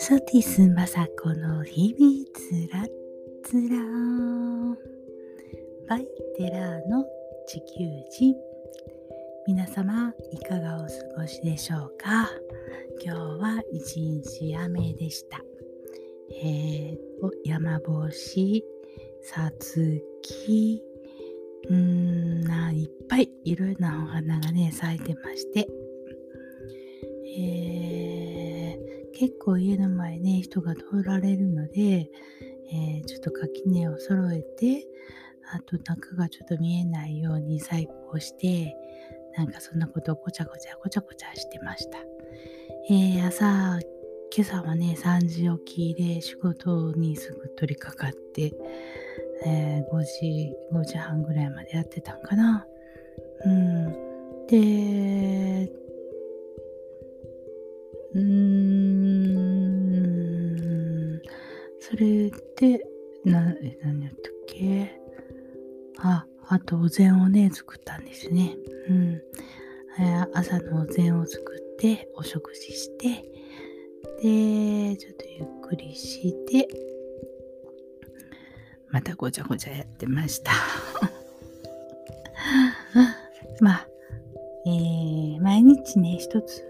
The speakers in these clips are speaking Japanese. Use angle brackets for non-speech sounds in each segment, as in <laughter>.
ソティスマサコの日々つらつらバイテラーの地球人。皆様いかがお過ごしでしょうか？今日は一日雨でした。えー、山帽子さつきうーんないっぱいいろいろなお花がね咲いてまして、えー、結構家の前ね人が通られるので、えー、ちょっと垣根を揃えてあと中がちょっと見えないように細工をしてなんかそんなことをごちゃごちゃごちゃごちゃしてました。えー、朝今朝はね3時起きで仕事にすぐ取り掛かってえー、5時、5時半ぐらいまでやってたんかな。うん。で、うん、それで、な、何やったっけ？あ、あとお膳をね、作ったんですね。うん。朝のお膳を作って、お食事して、で、ちょっとゆっくりして、またごちゃごちゃやってました。<laughs> まあ、えー、毎日ね、一つ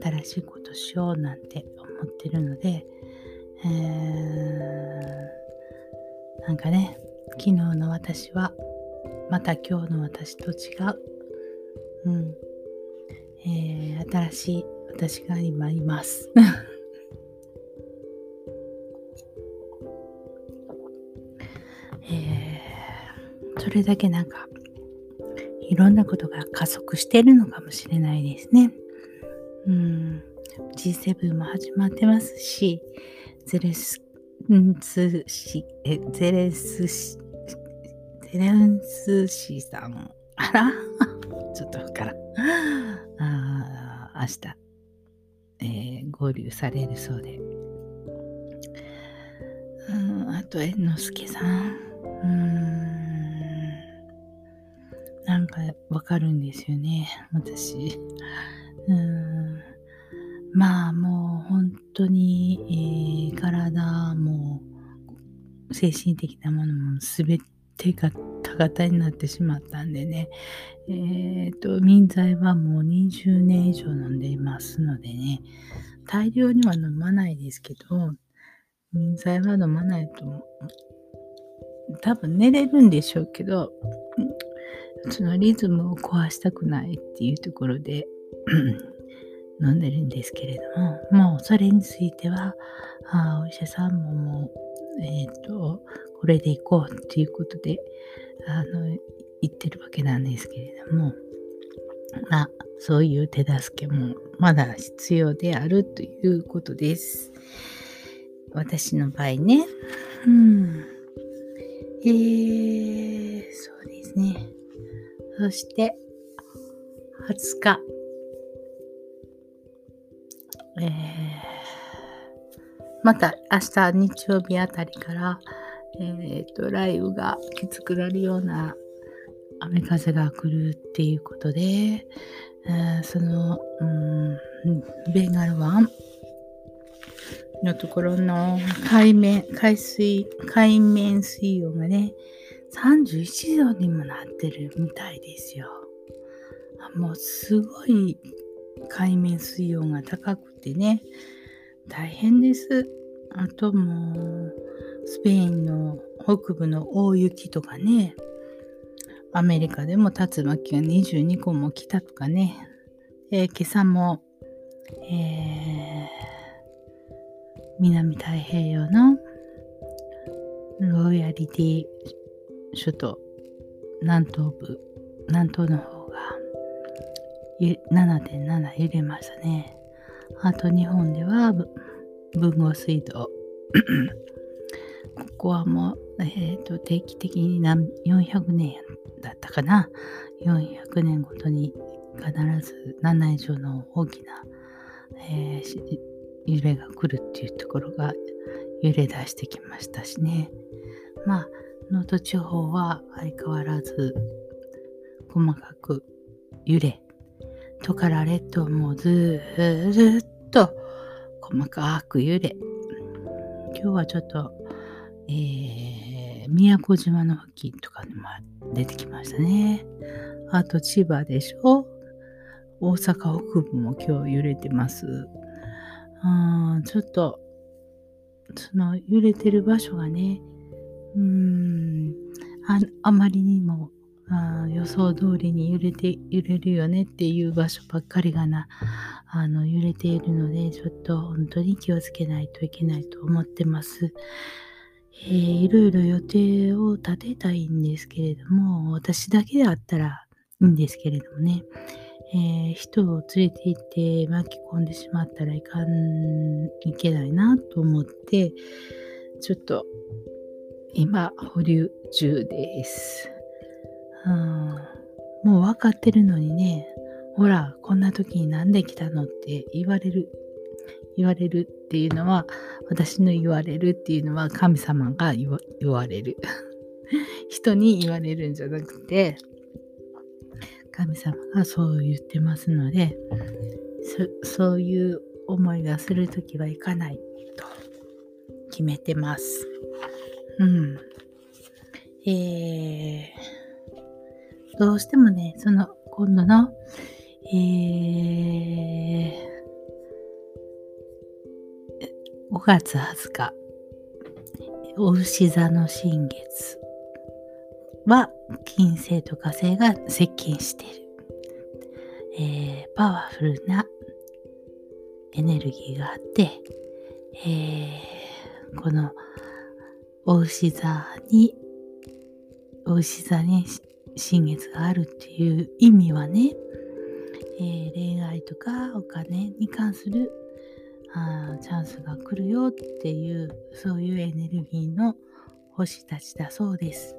新しいことしようなんて思ってるので、えー、なんかね、昨日の私は、また今日の私と違う、うん、えー、新しい私が今います。<laughs> それだけなんかいろんなことが加速してるのかもしれないですね。うん、G7 も始まってますし、ゼレスンスシ、え、ゼレスシ、ゼレンスシさん、あら？<laughs> ちょっとわからん。あ明日、えー、合流されるそうで。うん、あと、猿之助さん。うんなんかわかるんですよね、私。うん。まあもう本当に、えー、体も精神的なものも全てが多型になってしまったんでね、えっ、ー、と、民剤はもう20年以上飲んでいますのでね、大量には飲まないですけど、民剤は飲まないと、多分寝れるんでしょうけど、そのリズムを壊したくないっていうところで飲んでるんですけれども、もうそれについては、あお医者さんももう、えっ、ー、と、これでいこうっていうことで、あの、言ってるわけなんですけれども、まあ、そういう手助けもまだ必要であるということです。私の場合ね。うん。えー、そうですね。そして、20日、えー、また明日日曜日あたりから、え、ー、と、雷雨がきつくなるような雨風が来るっていうことで、えー、その、うん、ベンガル湾のところの海面、海水、海面水温がね、31度にもなってるみたいですよ。もうすごい海面水温が高くてね、大変です。あともう、スペインの北部の大雪とかね、アメリカでも竜巻が22個も来たとかね、えー、今朝も、えー、南太平洋のロイヤリティ首都南東部南東の方が7.7揺れましたねあと日本では文豪水道 <coughs> ここはもう、えーと、定期的に何400年だったかな。400年ごとに必ず7以上の大きな、えー、揺れが来るっていうところが揺れ出してきましたしね。まあ能登地方は相変わらず細かく揺れ、トカラ列島もずっと細かく揺れ、今日はちょっと、えー、宮古島の付近とかにも出てきましたね。あと千葉でしょ大阪北部も今日揺れてます。うん、ちょっと、その揺れてる場所がね、うーん、ああまりにもあ予想通りに揺れて、揺れるよねっていう場所ばっかりがな、あの、揺れているので、ちょっと本当に気をつけないといけないと思ってます。えー、いろいろ予定を立てたいんですけれども、私だけであったらいいんですけれどもね、えー、人を連れて行って巻き込んでしまったらいかん、いけないなと思って、ちょっと今保留中です。うん、もう分かってるのにね、ほら、こんな時になんで来たのって言われる。言われるっていうのは、私の言われるっていうのは神様が言われる。<laughs> 人に言われるんじゃなくて、神様がそう言ってますので、そういう思いがするときは行かないと決めてます。うん。えー、どうしてもね、その今度の、えー、5月20日、お牛座の新月は金星と火星が接近している、えー、パワフルなエネルギーがあって、えー、このお牛座にお牛座に新月があるっていう意味はね、えー、恋愛とかお金に関するあチャンスが来るよっていうそういうエネルギーの星たちだそうです。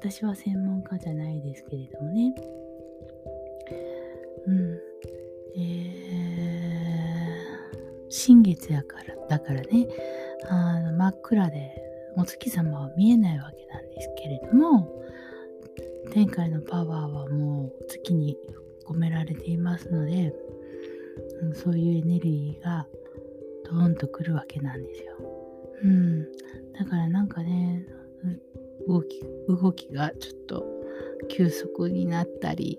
私は専門家じゃないですけれどもね。うん。えー、新月やから、だからね、あの真っ暗でお月様は見えないわけなんですけれども、天界のパワーはもう月に込められていますので、うん、そういうエネルギーがドーンとくるわけなんですよ。うん。だからなんかね、動き動きがちょっと急速になったり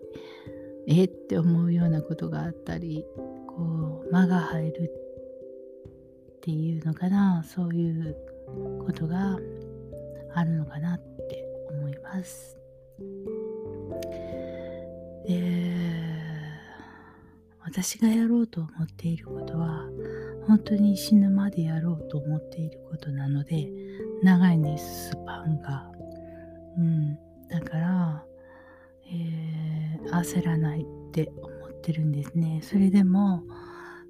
えって思うようなことがあったりこう間が入るっていうのかなそういうことがあるのかなって思います。で私がやろうと思っていることは本当に死ぬまでやろうと思っていることなので長いんですスパンが。うん、だから、えー、焦らないって思ってるんですね。それでも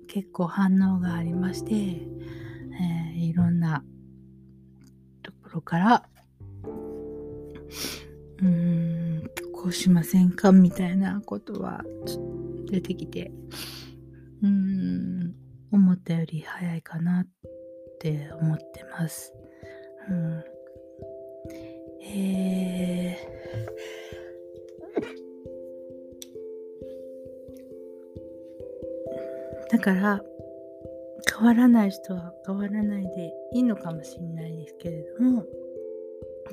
結構反応がありまして、えー、いろんなところからうん。こうしませんか？みたいなことは出てきて。うん。思ったより早いかなって思ってます。うん。えー、だから変わらない人は変わらないでいいのかもしれないですけれども。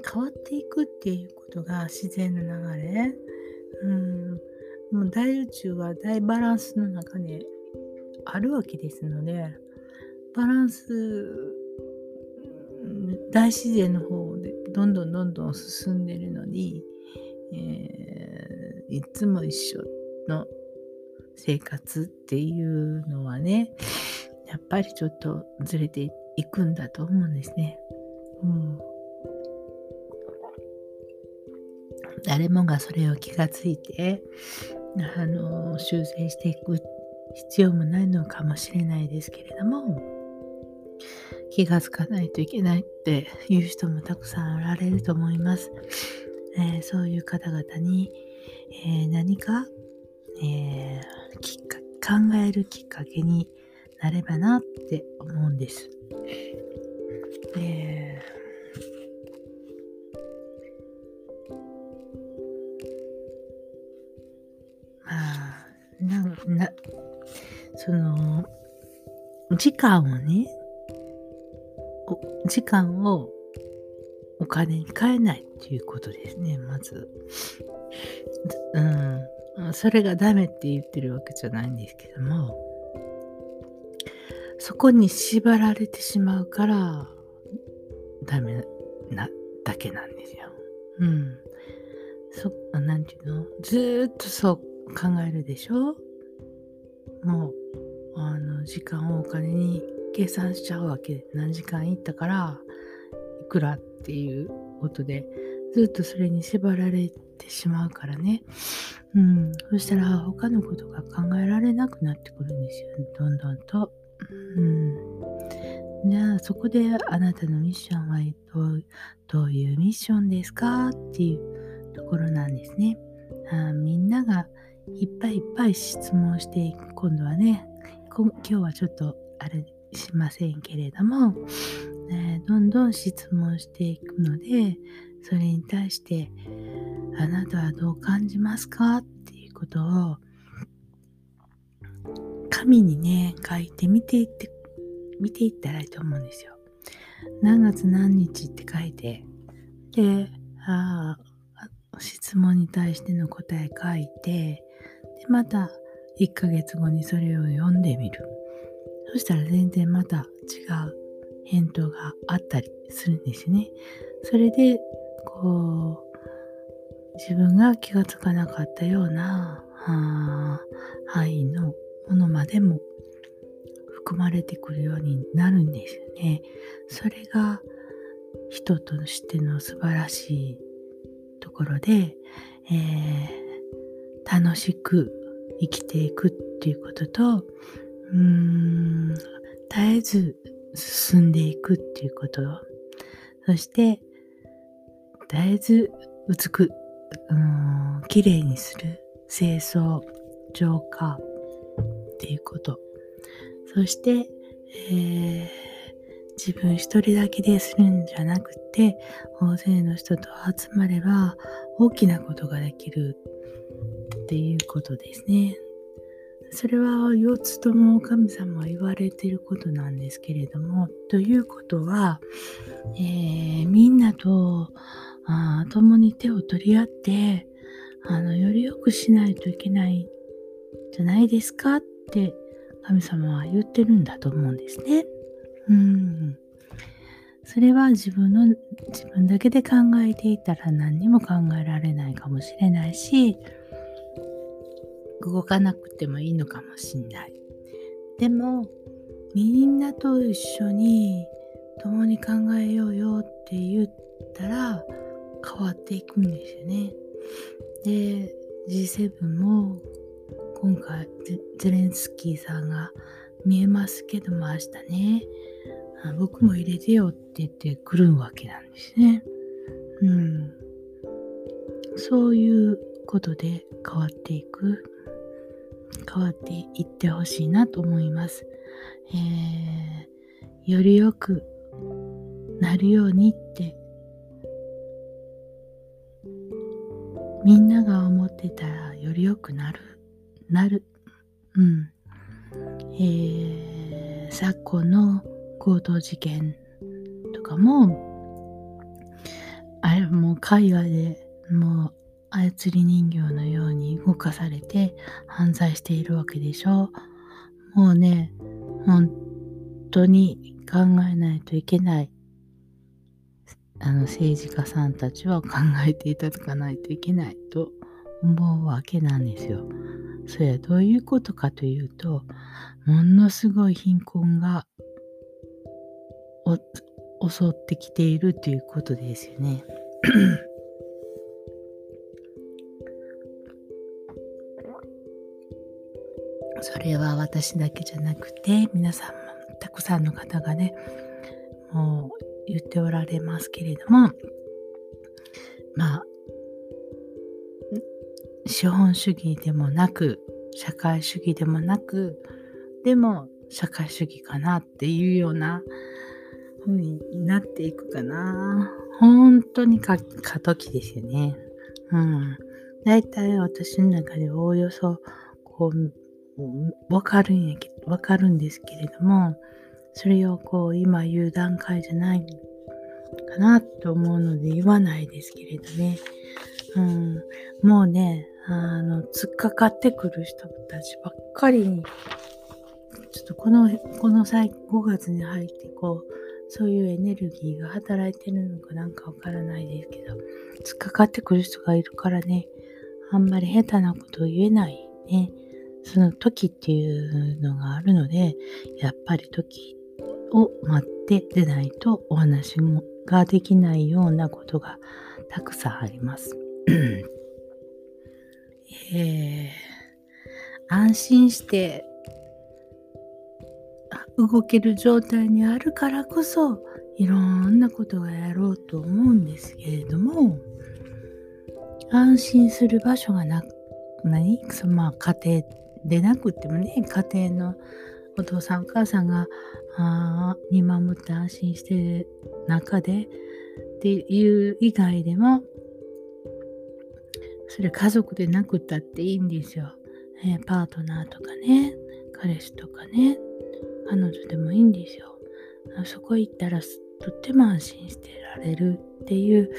変わっていくっていうことが自然の流れ。うん。もう大宇宙は大バランスの中にあるわけですのでバランス大自然の方でどんどんどんどん進んでるのに、えー、いつも一緒の生活っていうのはねやっぱりちょっとずれていくんだと思うんですね。うん、誰もがそれを気がついてあの修正していく必要もないのかもしれないですけれども気がつかないといけないっていう人もたくさんおられると思います。えー、そういう方々に、えー、何か、えー、きっか考えるきっかけになればなって思うんです。えまななその時間をね、時間をお金に変えないっていうことですね、まず。うん。それがダメって言ってるわけじゃないんですけども、そこに縛られてしまうから、ダメなだけなんですよ。うん。そ、なんていうの？ずっとそう考えるでしょ？もう、あの、時間をお金に計算しちゃうわけ。何時間行ったから、いくらっていうことで、ずっとそれに縛られてしまうからね。うん。そしたら他のことが考えられなくなってくるんですよ。どんどんと。うん。じゃあそこであなたのミッションはどうどういうミッションですか？っていうところなんですね。あみんながいっぱいいっぱい質問して今度はね今日はちょっとあれしませんけれども、え、どんどん質問していくのでそれに対してあなたはどう感じますか？っていうことを紙にね書いてみていって見ていったらいいと思うんですよ。何月何日って書いて、で、あ質問に対しての答え書いて、また1ヶ月後にそれを読んでみる。そしたら全然また違う返答があったりするんですね。それで、こう、自分が気がつかなかったような範囲のものまでも含まれてくるようになるんですよね。それが人としての素晴らしいところで、えー、楽しく生きていくっていうことと、うーん、絶えず進んでいくっていうこと、そして、絶えず美く、うん、綺麗にする、清掃、浄化っていうこと。そして、えー、自分一人だけでするんじゃなくて、大勢の人と集まれば大きなことができる。っていうことですね。それは4つとも神様は言われていることなんですけれども、ということは、えー、みんなとあ共に手を取り合って、あの、より良くしないといけないじゃないですか？って神様は言ってるんだと思うんですね。うん。それは自分の、自分だけで考えていたら何にも考えられないかもしれないし、動かなくてもいいのかもしれない。でも、みんなと一緒に共に考えようよって言ったら変わっていくんですよね。で、G7 も今回ゼレンスキーさんが見えますけども明日ね僕も入れてよって言ってくるわけなんですね。うん。そういうことで変わっていく、変わっていってほしいなと思います。えー、より良くなるようにってみんなが思ってたらより良くなるなる。うん。えー、昨今の強盗事件とかも、あれもう海外でもう操り人形のように動かされて犯罪しているわけでしょう。もうね、本当に考えないといけない。あの政治家さんたちは考えていただかないといけないと思うわけなんですよ。それはどういうことかというと、ものすごい貧困が襲ってきているということですよね。れは私だけじゃなくて皆さんもたくさんの方がねもう言っておられますけれどもまあ資本主義でもなく、社会主義でもなく、でも社会主義かなっていうような風になっていくかな。本当に過渡期ですよね。うん。大体私の中でおおよそ、こう、わかるんやけど、わかるんですけれども、それをこう今言う段階じゃないかなと思うので言わないですけれどね。うん、もうね、あの、突っかかってくる人たちばっかりに、ちょっとこの、この際、5月に入ってこう、そういうエネルギーが働いてるのかなんかわからないですけど、突っかかってくる人がいるからね、あんまり下手なことを言えないね。その時っていうのがあるので、やっぱり時を待ってでないとお話もができないようなことがたくさんあります。えー、安心して動ける状態にあるからこそいろんなことがやろうと思うんですけれども安心する場所がなく何？そのまあ家庭でなくてもね家庭のお父さんお母さんがあ見守って安心してる中でっていう以外でもそれ家族でなくったっていいんですよ。えー、パートナーとかね彼氏とかね彼女でもいいんですよ。そこ行ったらとっても安心してられるっていう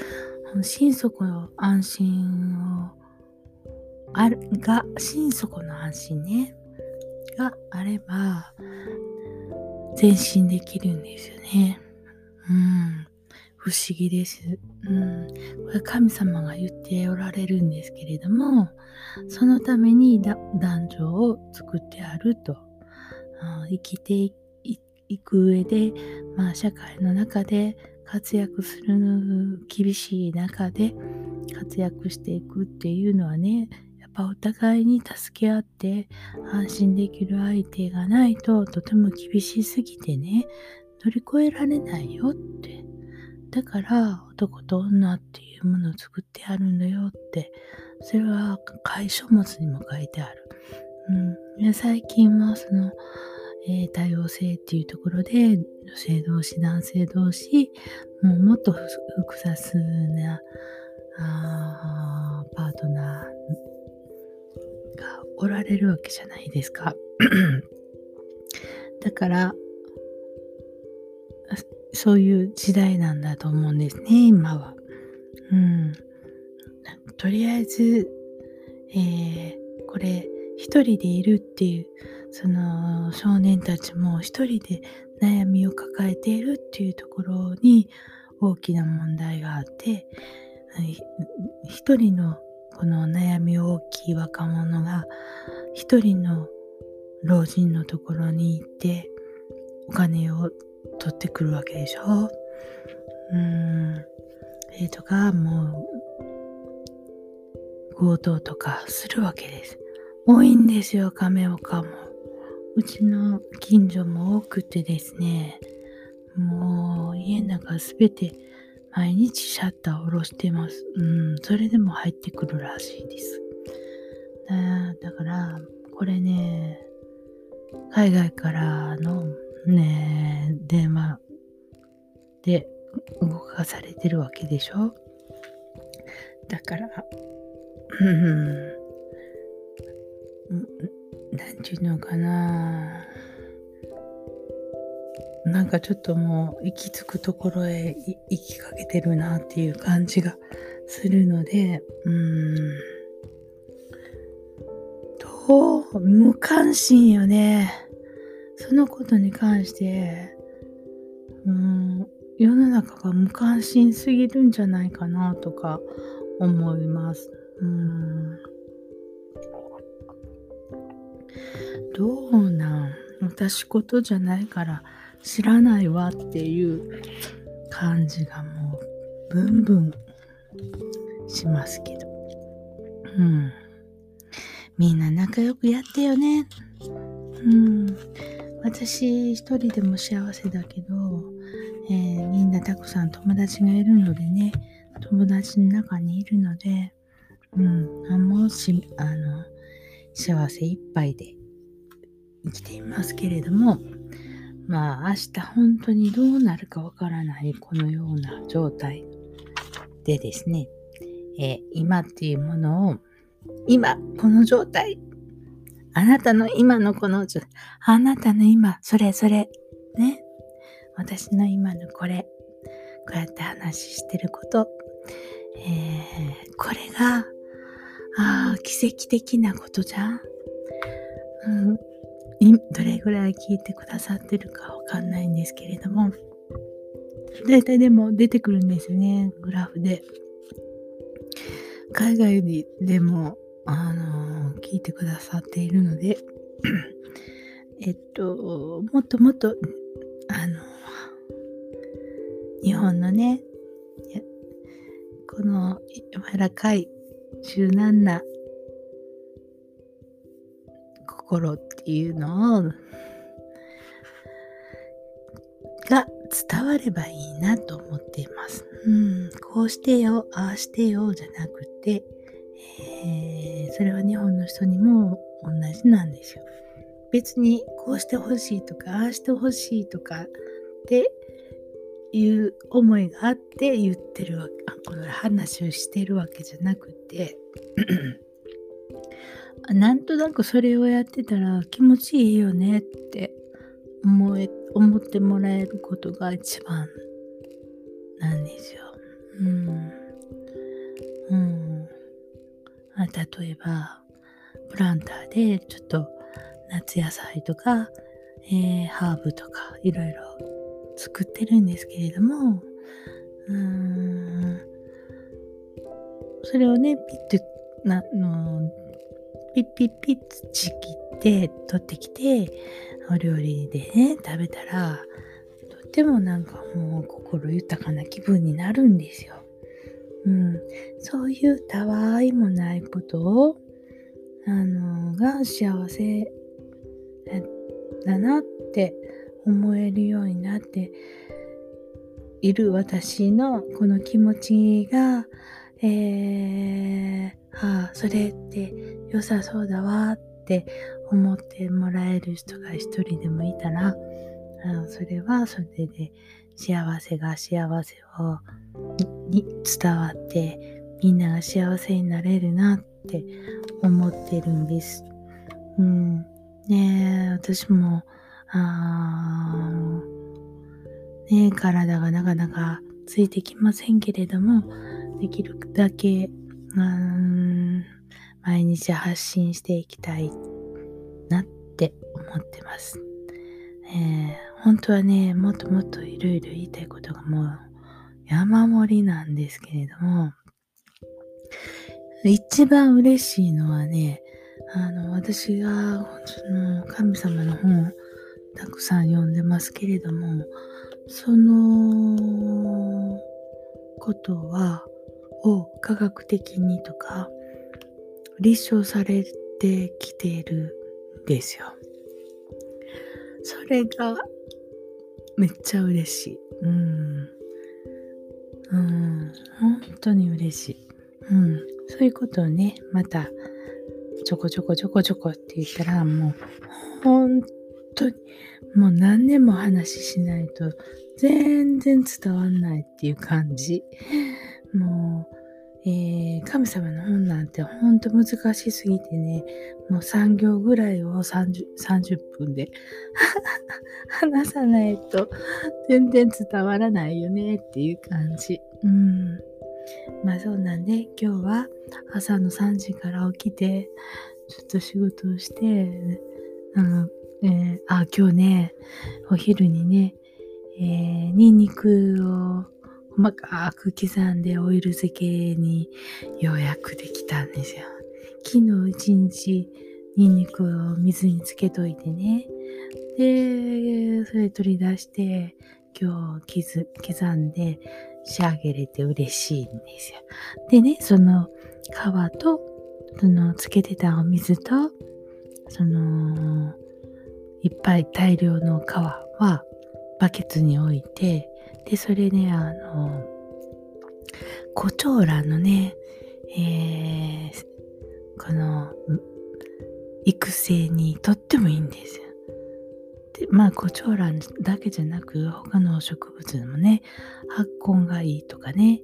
心底安心をあるが心底の安心ねがあれば前進できるんですよね。うん。不思議です。うん。これ神様が言っておられるんですけれども、そのために男女を作ってあると。生きていく上で、まあ、社会の中で活躍する厳しい中で活躍していくっていうのはねぱお互いに助け合って安心できる相手がないととても厳しすぎてね乗り越えられないよって。だから男と女っていうものを作ってあるんだよって。それは会書物にも書いてある。うん、最近はその、えー、多様性っていうところで女性同士男性同士もうもっと複雑なあーパートナーおられるわけじゃないですか。<clears throat> だからそういう時代なんだと思うんですね今は。うん、とりあえず、えー、これ一人でいるっていうその少年たちも一人で悩みを抱えているっていうところに大きな問題があって一人のこの悩み大きい若者が一人の老人のところに行ってお金を取ってくるわけでしょ？うん。えー、とかもう強盗とかするわけです。多いんですよ、亀岡も。うちの近所も多くてですね、もう家の中すべて毎日シャッターを下ろしてます。うん、それでも入ってくるらしいです。だから、これね、海外からのね、電話で動かされてるわけでしょだから、うん、なんていうのかななんかちょっともう行き着くところへ行きかけてるなっていう感じがするので、うん。どう？無関心よね。そのことに関して、うん、世の中が無関心すぎるんじゃないかなとか思います。うんどうなん？私事じゃないから知らないわっていう感じがもうブンブンしますけど。うん。みんな仲良くやってよね。うん。私一人でも幸せだけど、えー、みんなたくさん友達がいるのでね、友達の中にいるので、うん、もし、あの、幸せいっぱいで生きていますけれども、まあ明日本当にどうなるかわからないこのような状態でですね、えー、今っていうものを、今、この状態、あなたの今のこの状態、あなたの今、それそれ、ね、私の今のこれ、こうやって話してること、えー、これが、ああ、奇跡的なことじゃん。うん、どれぐらい聞いてくださってるかわかんないんですけれども、大体でも出てくるんですよね、グラフで。海外でも、あの、聞いてくださっているので、<coughs> えっと、もっともっと、あの、日本のね、この柔らかい柔軟な心っていうのをが伝わればいいなと思っています。うん、こうしてよ、ああしてよじゃなくて、えー、それは日本の人にも同じなんですよ。別にこうしてほしいとか、ああしてほしいとかっていう思いがあって言ってるわけ、この話をしてるわけじゃなくて、なんとなくそれをやってたら気持ちいいよねって思え思ってもらえることが一番なんですよ。うん。うん。あ例えば、プランターでちょっと夏野菜とか、えー、ハーブとかいろいろ作ってるんですけれども、うーん、それをね、ピッと、な、の、ピッピッピッちぎって取ってきて、お料理でね、食べたら、とってもなんかもう心豊かな気分になるんですよ。うん。そういうたわいもないことを、あの、が幸せだなって思えるようになっている私のこの気持ちが、えー、ああ、それって良さそうだわって思ってもらえる人が一人でもいたら、あそれはそれで幸せが幸せをに伝わってみんなが幸せになれるなって思ってるんです。うん。ね私も、あね体がなかなかついてきませんけれども、できるだけ、うん毎日発信していきたいなって思ってます。えー、本当はね、もっともっといろいろ言いたいことがもう山盛りなんですけれども、一番嬉しいのはね、あの、私が、その、神様の本、たくさん読んでますけれども、その、ことは、を科学的にとか、立証されてきているんですよ。それが、めっちゃ嬉しい。うん。うん。本当に嬉しい。うん。そういうことをね、また、ちょこちょこちょこちょこって言ったら、もう、本当に、もう何年も話ししないと、全然伝わんないっていう感じ。もう、えー、神様の本なんてほんと難しすぎてね、もう3行ぐらいを 30, 30分で <laughs> 話さないと全然伝わらないよねっていう感じ。うん。まあそうなんで、今日は朝の3時から起きて、ちょっと仕事をして、あの、えー、あ、今日ね、お昼にね、えー、ニンニクを細かく刻んでオイル漬けにようやくできたんですよ。昨日一日ニンニクを水につけといてね。で、それ取り出して、今日刻んで仕上げれて嬉しいんですよ。でね、その皮と、そのつけてたお水と、その、いっぱい大量の皮はバケツに置いて、で、それね、あの、胡蝶蘭のね、えー、この、育成にとってもいいんですよ。で、まあ、胡蝶蘭だけじゃなく、他の植物もね、発根がいいとかね、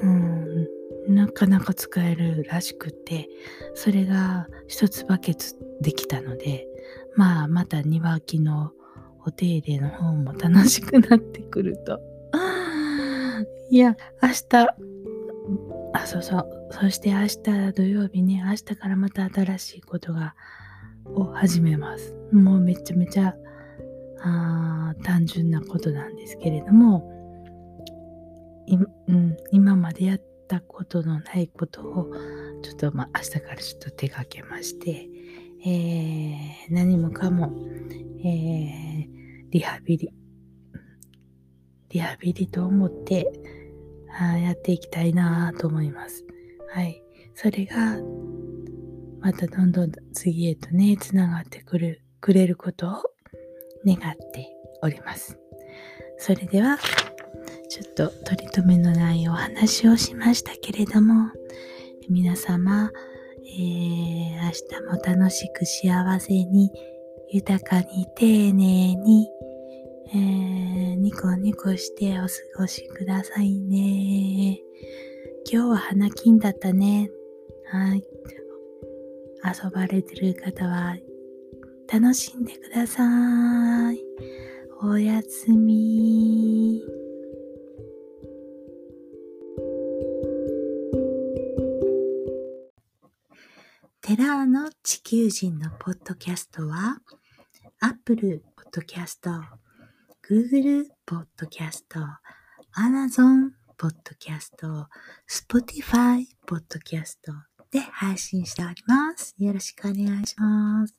うん、なかなか使えるらしくて、それが一つバケツできたので、まあ、また庭木のお手入れの方も楽しくなってくると。いや、明日、あ、そうそう。そして明日土曜日ね、明日からまた新しいことが、を始めます。もうめちゃめちゃ、あ単純なことなんですけれども、うん、今までやったことのないことを、ちょっとまあ明日からちょっと手がけまして、えー、何もかも、えー、リハビリ、リハビリと思ってあやっていきたいなと思います。はい。それが、またどんどん次へとね、つながってくる、くれることを願っております。それでは、ちょっと取り留めのないお話をしましたけれども、皆様、えー、明日も楽しく幸せに、豊かに丁寧に、えー、ニコニコしてお過ごしくださいね。今日は花金だったね。はい。遊ばれてる方は楽しんでください。おやすみ。テラーの地球人のポッドキャストは、Apple Podcast、Google ポッドキャスト、Amazon ポッドキャスト、Spotify ポッドキャストで配信しております。よろしくお願いします。